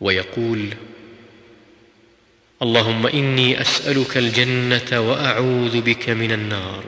ويقول اللهم إني أسألك الجنة وأعوذ بك من النار.